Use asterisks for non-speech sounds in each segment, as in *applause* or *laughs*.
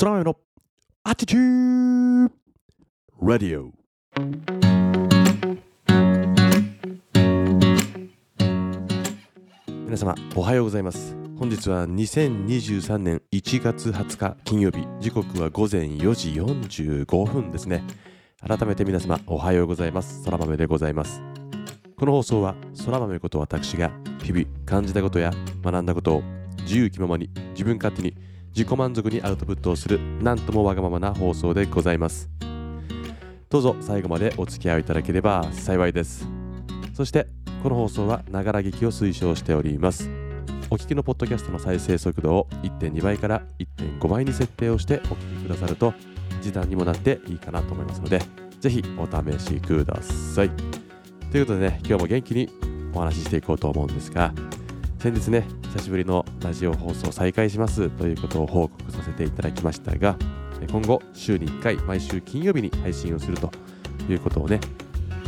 空のアティチューラディオ皆様おはようございます。本日は2023年1月20日金曜日。時刻は午前4時45分ですね。改めて皆様おはようございます。空豆でございます。この放送は空豆こと私が日々感じたことや学んだことを自由気ままに自分勝手に自己満足にアウトプットをするなんともわがままな放送でございます。どうぞ最後までお付き合いいただければ幸いです。そしてこの放送はながら劇を推奨しております。お聞きのポッドキャストの再生速度を1.2倍から1.5倍に設定をしてお聞きくださると時短にもなっていいかなと思いますのでぜひお試しください。ということでね今日も元気にお話ししていこうと思うんですが先日ね久しぶりのラジオ放送再開しますということを報告させていただきましたが今後週に1回毎週金曜日に配信をするということをね、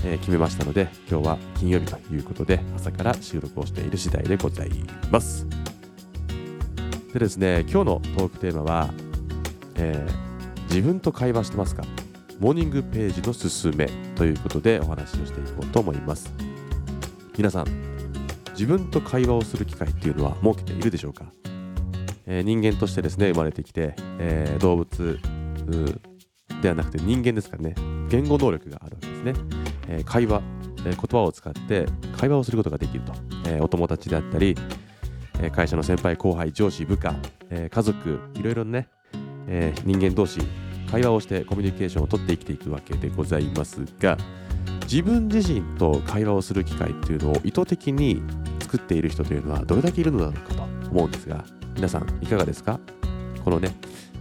えー、決めましたので今日は金曜日ということで朝から収録をしている次第でございます。でですね今日のトークテーマは、えー、自分と会話してますか？モーニングページのすすめということでお話をしていこうと思います。皆さん自分と会話をする機会っていうのは設けているでしょうか、えー、人間としてですね生まれてきて、えー、動物ではなくて人間ですからね。言語能力があるわけですね、えー、会話、え言葉を使って会話をすることができると、えお友達であったり、え会社の先輩後輩上司部下、え家族いろいろね、え人間同士会話をしてコミュニケーションをとって生きていくわけでございますが自分自身と会話をする機会っていうのを意図的に作っている人というのはどれだけいるのだろうかと思うんですが皆さんいかがですか？このね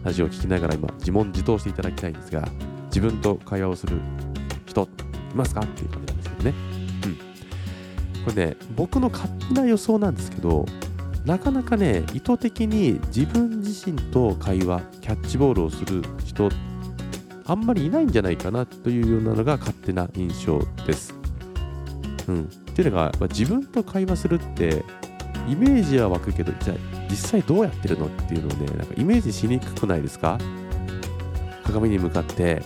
ラジオを聞きながら今自問自答していただきたいんですが自分と会話をする人いますか？っていう感じなんですけどね。うん。これね僕の勝手な予想なんですけどなかなかね意図的に自分自身と会話キャッチボールをする人あんまりいないんじゃないかなというようなのが勝手な印象です。うん、っていうのが、まあ、自分と会話するってイメージは湧くけどじゃあ実際どうやってるのっていうのをねなんかイメージしにくくないですか？鏡に向かって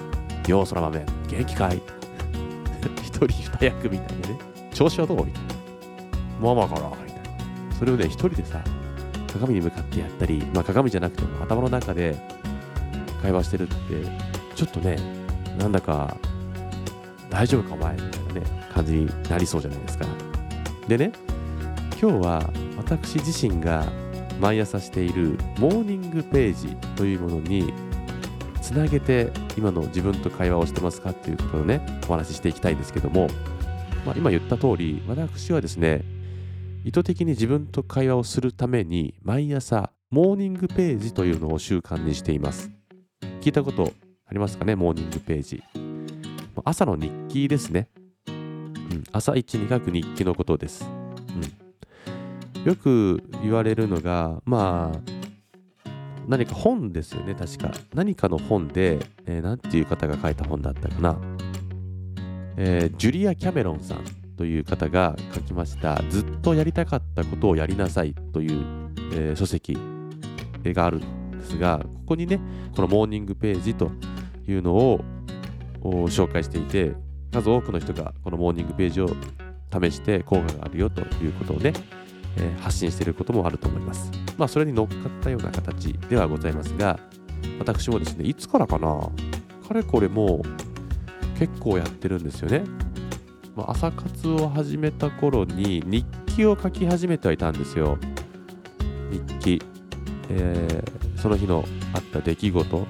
「ようそら豆元気かい? *laughs*」一人二役みたいなね。調子はどう？みたいな「ママから」みたいな。それをね、一人でさ、鏡に向かってやったり、まあ、鏡じゃなくても頭の中で会話してるって、ちょっとね、なんだか大丈夫かお前？みたいなね、感じになりそうじゃないですか。でね、今日は私自身が毎朝しているモーニングページというものにつなげて今の自分と会話をしてますかっていうことをね、お話ししていきたいんですけども、まあ、今言った通り、私はですね、意図的に自分と会話をするために毎朝モーニングページというのを習慣にしています。聞いたことありますかね？モーニングページ。朝の日記ですね。うん、朝一に書く日記のことです。うん、よく言われるのが、まあ、何か本ですよね、確か。何かの本で、えー、ていう方が書いた本だったかな。えー、ジュリア・キャメロンさんという方が書きましたずっとやりたかったことをやりなさいという、えー、書籍があるんですがここにねこのモーニングページというのを紹介していて数多くの人がこのモーニングページを試して効果があるよということをね、えー、発信していることもあると思います。まあそれに乗っかったような形ではございますが私もですねいつからかなかれこれもう結構やってるんですよね。まあ、朝活を始めた頃に日記を書き始めてはいたんですよ。日記。えー、その日のあった出来事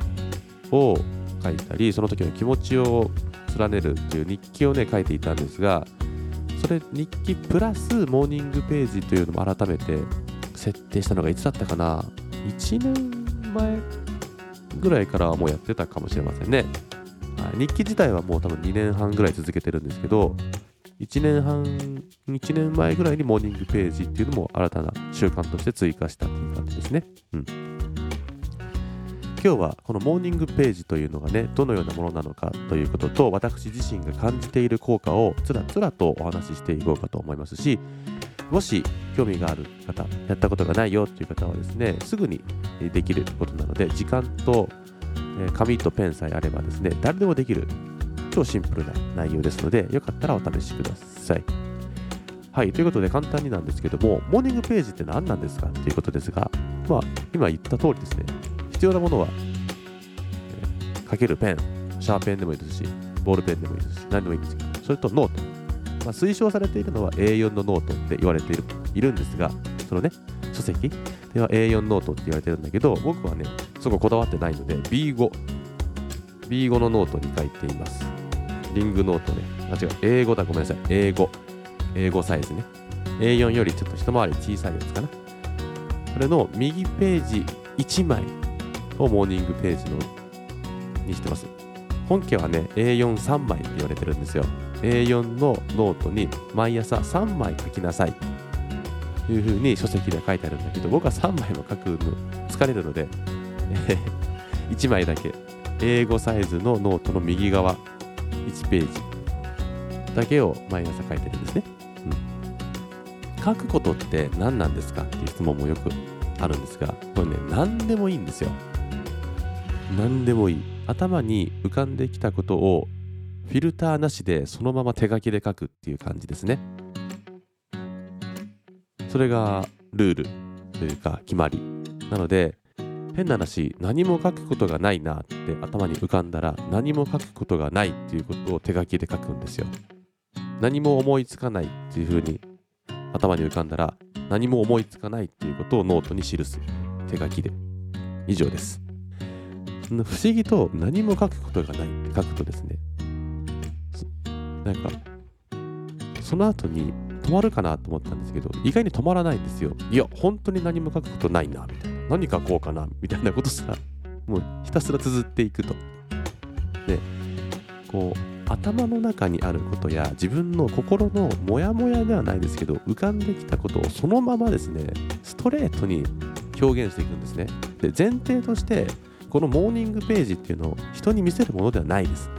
を書いたり、その時の気持ちを連ねるっていう日記をね、書いていたんですが、それ日記プラスモーニングページというのも改めて設定したのがいつだったかな ?1 年前ぐらいからはもうやってたかもしれませんね。日記自体はもう多分2年半ぐらい続けてるんですけど、1年半、1年前ぐらいにモーニングページっていうのも新たな習慣として追加したっていう感じですね。うん。今日はこのモーニングページというのがねどのようなものなのかということと私自身が感じている効果をつらつらとお話ししていこうかと思いますしもし興味がある方やったことがないよという方はですねすぐにできることなので時間と紙とペンさえあればですね誰でもできる超シンプルな内容ですのでよかったらお試しください。はいということで簡単になんですけどもモーニングページって何なんですかということですがまあ今言った通りですね。必要なものは、えー、書けるペン、シャーペンでもいいですし、ボールペンでもいいですし、何でもいいんですけど、それとノート。まあ、推奨されているのは A4 のノートって言われているいるんですが、そのね、書籍では A4 ノートって言われてるんだけど、僕はね、そここだわってないので、B5、B5 のノートに書いています。リングノートね。あ、違う、 A5 だ、ごめんなさい。英語。英語サイズね。A4 よりちょっと一回り小さいやつかな。それの右ページ1枚をモーニングページのにしてます。本家はね、A43 枚って言われてるんですよ。A4 のノートに毎朝3枚書きなさいというふうに書籍で書いてあるんだけど、僕は3枚も書くの疲れるので、*laughs* 1枚だけ、 A5 サイズのノートの右側1ページだけを毎朝書いてるんですね。うん、書くことって何なんですかっていう質問もよくあるんですが、これね、何でもいいんですよ。何でもいい。頭に浮かんできたことをフィルターなしでそのまま手書きで書くっていう感じですね。それがルールというか決まり。なので変な話何も書くことがないなって頭に浮かんだら何も書くことがないっていうことを手書きで書くんですよ。何も思いつかないっていうふうに頭に浮かんだら何も思いつかないっていうことをノートに記す。手書きで。以上です。不思議と何も書くことがないって書くとですね、なんか、その後に止まるかなと思ったんですけど、意外に止まらないんですよ。いや、本当に何も書くことないな、みたいな。何書こうかな、みたいなことすら、もうひたすら綴っていくと。で、こう、頭の中にあることや自分の心のモヤモヤではないですけど浮かんできたことをそのままですねストレートに表現していくんですねで前提としてこのモーニングページっていうのを人に見せるものではないです。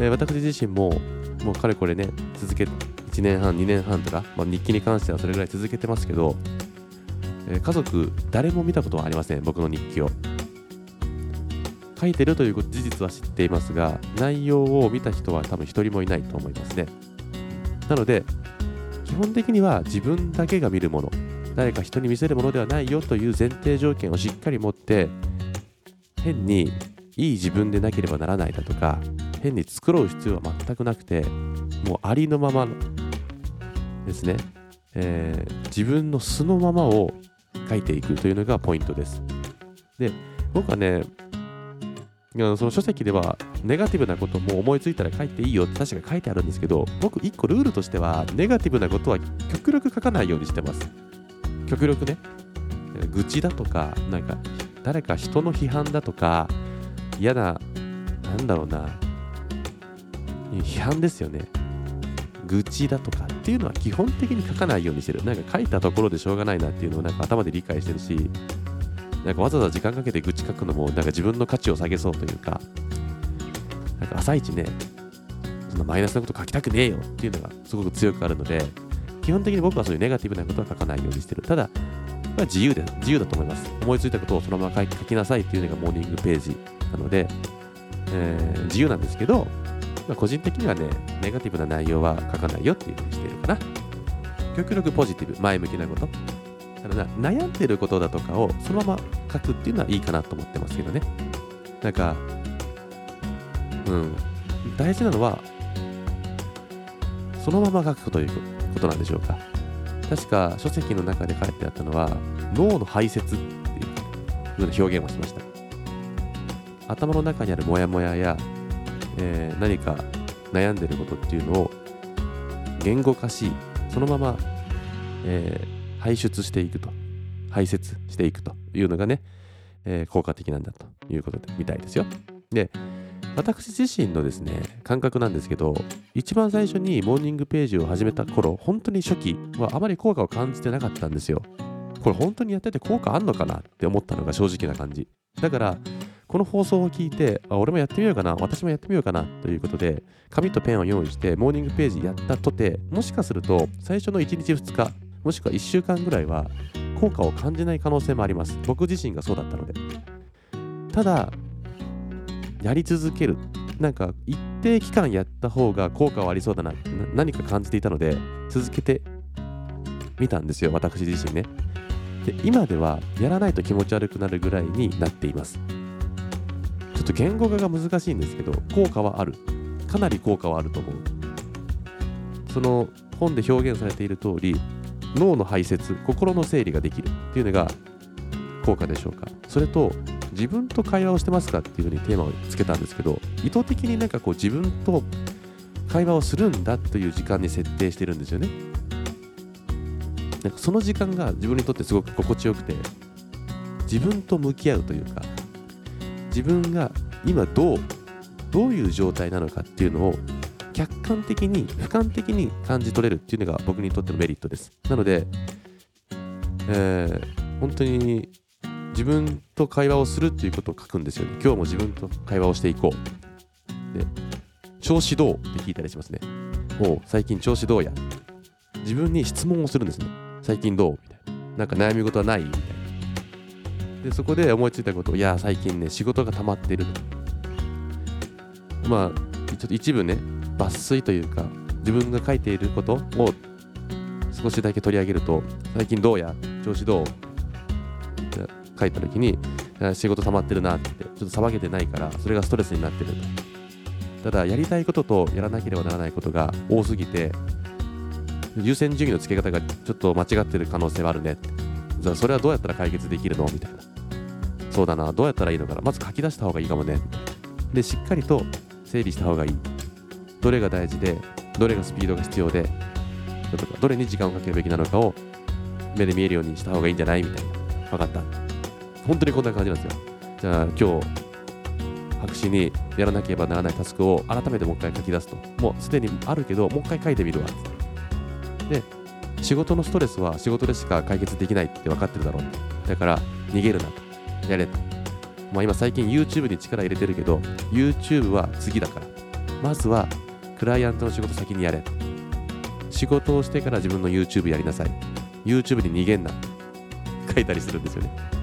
え私自身ももうかれこれね続け1年半2年半とか、まあ、日記に関してはそれぐらい続けてますけど、え家族誰も見たことはありません僕の日記を書いてるという事実は知っていますが内容を見た人は多分一人もいないと思いますねなので基本的には自分だけが見るもの誰か人に見せるものではないよという前提条件をしっかり持って変にいい自分でなければならないだとか変に作ろう必要は全くなくてもうありのままですね、えー、自分の素のままを書いていくというのがポイントです。で僕はねその書籍ではネガティブなことも思いついたら書いていいよって確か書いてあるんですけど僕1個ルールとしてはネガティブなことは極力書かないようにしてます。極力ね。愚痴だとかなんか誰か人の批判だとか嫌な、なんだろうな、批判ですよね。愚痴だとかっていうのは基本的に書かないようにしてる。なんか書いたところでしょうがないなっていうのをなんか頭で理解してるし、なんかわざわざ時間かけて愚痴書くのもなんか自分の価値を下げそうというか、なんか朝一ね、そんなマイナスなこと書きたくねえよっていうのがすごく強くあるので、基本的に僕はそういうネガティブなことは書かないようにしてる。ただ、まあ、自由で自由だと思います。思いついたことをそのまま書きなさいっていうのがモーニングページなので、えー、自由なんですけど、まあ、個人的にはね、ネガティブな内容は書かないよっていうふうにしているかな。極力ポジティブ、前向きなこと。だから悩んでることだとかをそのまま書くっていうのはいいかなと思ってますけどね。なんか、うん、大事なのは、そのまま書くということなんでしょうか。確か書籍の中で書いてあったのは脳の排泄っていうような表現をしました。頭の中にあるモヤモヤや、えー、何か悩んでることっていうのを言語化しそのまま、えー、排出していくと排泄していくというのがね、えー、効果的なんだということでみたいですよ。で私自身のですね、感覚なんですけど、一番最初にモーニングページを始めた頃、本当に初期はあまり効果を感じてなかったんですよ。これ本当にやってて効果あんのかなって思ったのが正直な感じ。だからこの放送を聞いてあ俺もやってみようかな私もやってみようかなということで紙とペンを用意してモーニングページやったとてもしかすると最初の1日2日もしくは1週間ぐらいは効果を感じない可能性もあります僕自身がそうだったのでただやり続ける。なんか一定期間やった方が効果はありそうだな。何か感じていたので続けてみたんですよ私自身ね。で今ではやらないと気持ち悪くなるぐらいになっています。ちょっと言語化が難しいんですけど効果はある。かなり効果はあると思う。その本で表現されている通り脳の排泄心の整理ができるっていうのが効果でしょうか。それと自分と会話をしてますかっていうふうにテーマをつけたんですけど意図的になんかこう自分と会話をするんだという時間に設定してるんですよね。なんかその時間が自分にとってすごく心地よくて自分と向き合うというか自分が今どうどういう状態なのかっていうのを客観的に俯瞰的に感じ取れるっていうのが僕にとってのメリットです。なので、えー、本当に自分と会話をするっていうことを書くんですよね。今日も自分と会話をしていこう。で調子どうって聞いたりしますね。おう最近調子どうや？自分に質問をするんですね。最近どう？みたいな。なんか悩み事はない？みたいな。でそこで思いついたことをいや最近ね仕事が溜まってる。まあちょっと一部ね抜粋というか自分が書いていることを少しだけ取り上げると最近どうや？調子どう？帰った時に仕事溜まってるなってちょっと騒げてないからそれがストレスになってるとただやりたいこととやらなければならないことが多すぎて優先順位の付け方がちょっと間違ってる可能性はあるねじゃあそれはどうやったら解決できるのみたいな。そうだな。どうやったらいいのかな。まず書き出した方がいいかもね。でしっかりと整理した方がいい。どれが大事でどれがスピードが必要でどれに時間をかけるべきなのかを目で見えるようにした方がいいんじゃないみたいな。分かった？本当にこんな感じなんですよじゃあ今日白紙にやらなければならないタスクを改めてもう一回書き出すともうすでにあるけどもう一回書いてみるわで仕事のストレスは仕事でしか解決できないって分かってるだろうだから逃げるなとやれと。まあ、今最近 YouTube に力入れてるけど、YouTube は次だから。まずはクライアントの仕事先にやれ。仕事をしてから自分の YouTube やりなさい。YouTube に逃げんな。書いたりするんですよね。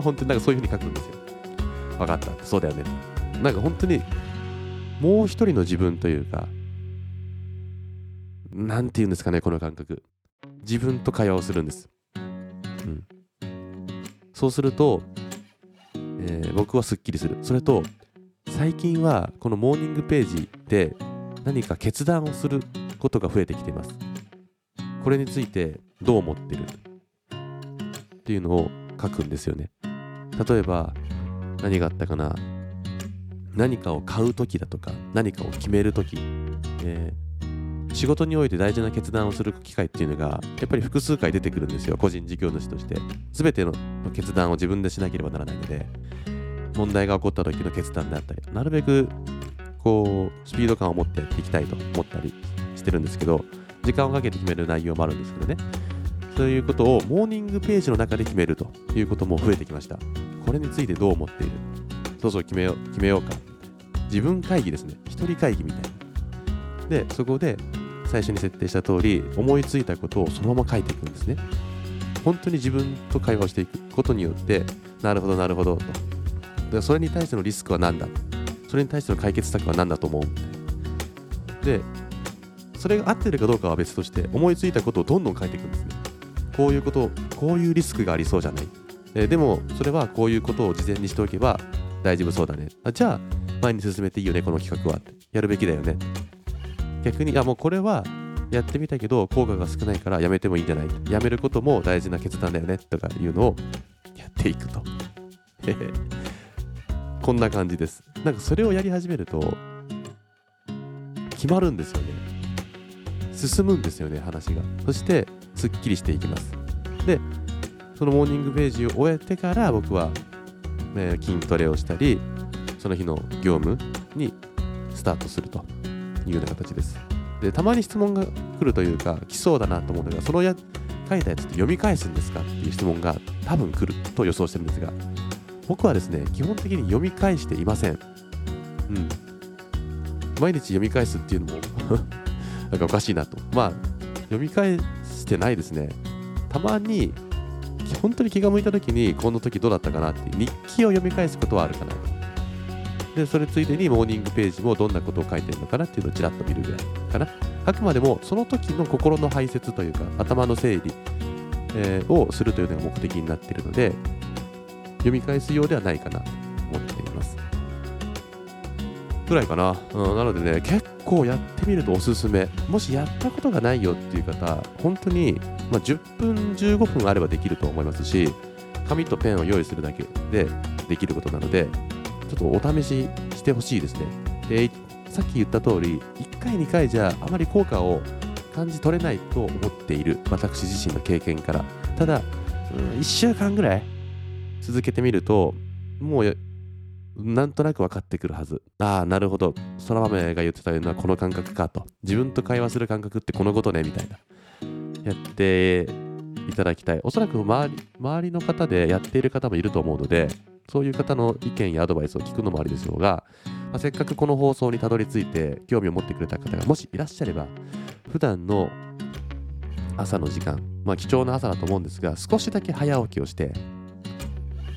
本当になんかそういう風に書くんですよ。分かった。そうだよね。なんか本当にもう一人の自分というか、なんて言うんですかね、この感覚。自分と会話をするんです。うん。そうすると、えー、僕はすっきりする。それと、最近はこのモーニングページで何か決断をすることが増えてきています。これについてどう思ってる？っていうのを書くんですよね。例えば、何があったかな？何かを買う時だとか、何かを決める時、えー仕事において大事な決断をする機会っていうのがやっぱり複数回出てくるんですよ個人事業主として。全ての決断を自分でしなければならないので問題が起こった時の決断であったりなるべくこうスピード感を持ってやっていきたいと思ったりしてるんですけど時間をかけて決める内容もあるんですけどね。そういうことをモーニングページの中で決めるということも増えてきました。これについてどう思っている？そうそう決めよう決めようか。自分会議ですね。一人会議みたいな。でそこで最初に設定した通り思いついたことをそのまま書いていくんですね。本当に自分と会話をしていくことによってなるほどなるほどと。でそれに対してのリスクは何だ？それに対しての解決策は何だと思う？でそれが合ってるかどうかは別として思いついたことをどんどん書いていくんですね。こういうことこういうリスクがありそうじゃない？えでもそれはこういうことを事前にしておけば大丈夫そうだねあじゃあ前に進めていいよねこの企画はやるべきだよね逆に、あ、もうこれはやってみたけど効果が少ないからやめてもいいんじゃない？やめることも大事な決断だよねとかいうのをやっていくと。*laughs* こんな感じです。なんかそれをやり始めると決まるんですよね。進むんですよね、話が。そしてすっきりしていきます。で、そのモーニングページを終えてから僕は、え筋トレをしたり、その日の業務にスタートすると。いうような形です。で、たまに質問が来るというか、来そうだなと思うのが、そのや書いたやつって読み返すんですかっていう質問が多分来ると予想してるんですが、僕はですね基本的に読み返していませんうん毎日読み返すっていうのも *laughs* なんかおかしいなとまあ読み返してないですねたまに本当に気が向いた時にこの時どうだったかなって日記を読み返すことはあるかなでそれついでにモーニングページもどんなことを書いてるのかなっていうのをちらっと見るぐらいかな。あくまでもその時の心の排泄というか頭の整理、えー、をするというのが目的になっているので読み返すようではないかな。ぐらいかな、うん、なのでね結構やってみるとおすすめ。もしやったことがないよっていう方本当に、まあ、10分15分あればできると思いますし紙とペンを用意するだけでできることなのでちょっとお試ししてほしいですね。でさっき言った通り1回2回じゃあまり効果を感じ取れないと思っている私自身の経験から。ただ、うん、1週間ぐらい続けてみるともうなんとなく分かってくるはず。ああ、なるほど。空豆が言ってたようなこの感覚かと。自分と会話する感覚ってこのことね、みたいな。やっていただきたい。おそらく周り周りの方でやっている方もいると思うので、そういう方の意見やアドバイスを聞くのもありでしょうが、まあ、せっかくこの放送にたどり着いて興味を持ってくれた方がもしいらっしゃれば、普段の朝の時間、まあ貴重な朝だと思うんですが、少しだけ早起きをして、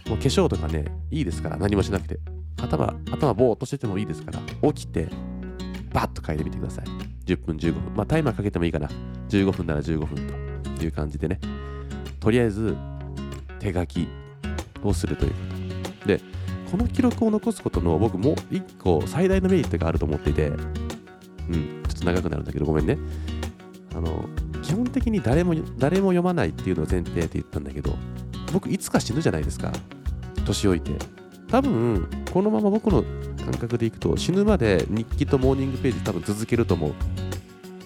もう化粧とかね、いいですから、何もしなくて。頭、頭ぼーっとしててもいいですから、起きて、バッと書いてみてください。10分、15分。まあ、タイマーかけてもいいかな。15分なら15分という感じでね。とりあえず、手書きをするということ。で、この記録を残すことの僕もう一個最大のメリットがあると思っていて、うん、ちょっと長くなるんだけどごめんね。あの、基本的に誰も誰も読まないっていうのを前提って言ったんだけど、僕いつか死ぬじゃないですか。年老いて。多分、このまま僕の感覚でいくと、死ぬまで日記とモーニングページ多分続けると思う。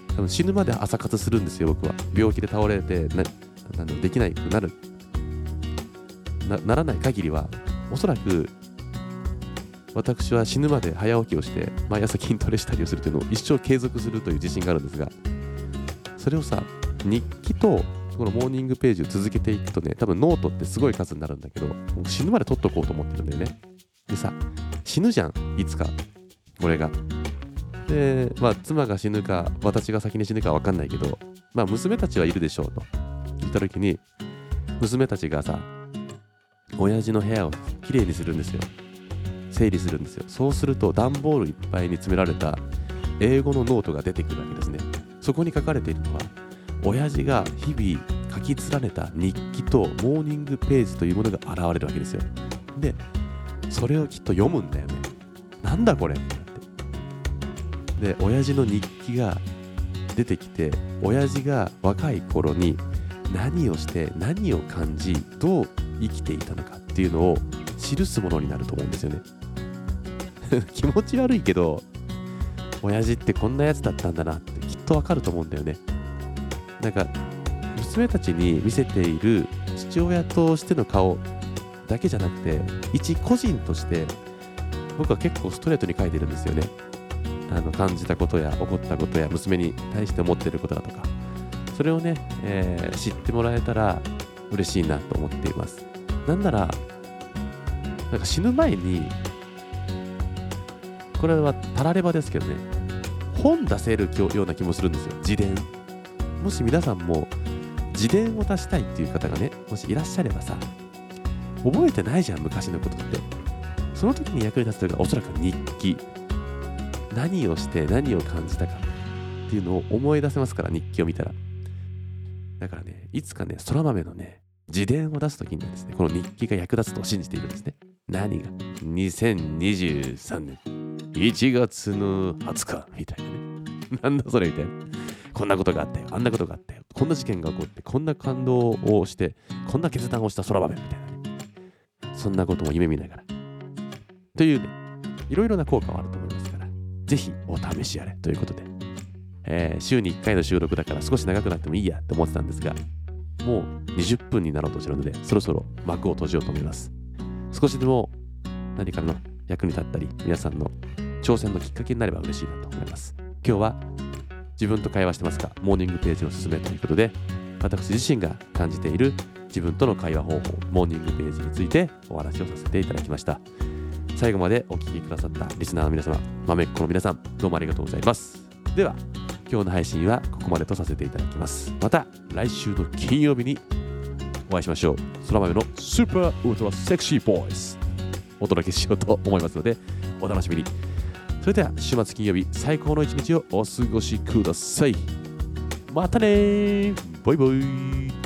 多分死ぬまで朝活するんですよ、僕は。病気で倒れて、ななできないくなるな。ならない限りは、おそらく、私は死ぬまで早起きをして、毎朝筋トレしたりをするというのを一生継続するという自信があるんですが、それをさ、日記とこのモーニングページを続けていくとね、多分ノートってすごい数になるんだけど、死ぬまで取っとこうと思ってるんだよね。でさ、死ぬじゃん、いつか。俺が。で、まあ、妻が死ぬか、私が先に死ぬかわかんないけど、まあ、娘たちはいるでしょうと言った時に、娘たちがさ、親父の部屋をきれいにするんですよ。整理するんですよ。そうすると、段ボールいっぱいに詰められた A5 のノートが出てくるわけですね。そこに書かれているのは、親父が日々書き連ねた日記とモーニングページというものが現れるわけですよ。で、それをきっと読むんだよね。なんだこれって。で、親父の日記が出てきて、親父が若い頃に何をして何を感じ、どう生きていたのかっていうのを記すものになると思うんですよね。*laughs* 気持ち悪いけど、親父ってこんなやつだったんだなってきっとわかると思うんだよね。なんか娘たちに見せている父親としての顔だけじゃなくて一個人として僕は結構ストレートに書いてるんですよね。あの感じたことや起こったことや娘に対して思ってることだとか。それをね、えー、知ってもらえたら嬉しいなと思っています。なんならなんか死ぬ前にこれはたらればですけどね本出せるような気もするんですよ。自伝。もし皆さんも自伝を出したいっていう方がね、もしいらっしゃればさ、覚えてないじゃん、昔のことって。その時に役に立つのがおそらく日記。何をして何を感じたかっていうのを思い出せますから、日記を見たら。だからね、いつかね、空豆のね、自伝を出す時にはですね、この日記が役立つと信じているんですね。何が ?2023 年1月の20日みたいなね。なんだそれみたいな。こんなことがあったよ、あんなことがあったよ、こんな事件が起こって、こんな感動をして、こんな決断をした空豆みたいなね。そんなことも夢見ながら。というね、いろいろな効果はあると思いますから、ぜひお試しあれということで、えー、週に1回の収録だから少し長くなってもいいやって思ってたんですが、もう20分になろうとしてるので、そろそろ幕を閉じようと思います。少しでも何かの役に立ったり、皆さんの挑戦のきっかけになれば嬉しいなと思います。今日は自分と会話してますか？モーニングページのすすめということで、私自身が感じている自分との会話方法モーニングページについてお話をさせていただきました。最後までお聞きくださったリスナーの皆様まめっ子の皆さんどうもありがとうございます。では今日の配信はここまでとさせていただきます。また来週の金曜日にお会いしましょう。空豆のスーパーウルトラセクシーボイスお届けしようと思いますのでお楽しみに。それでは週末金曜日最高の一日をお過ごしください。またねバイバイ。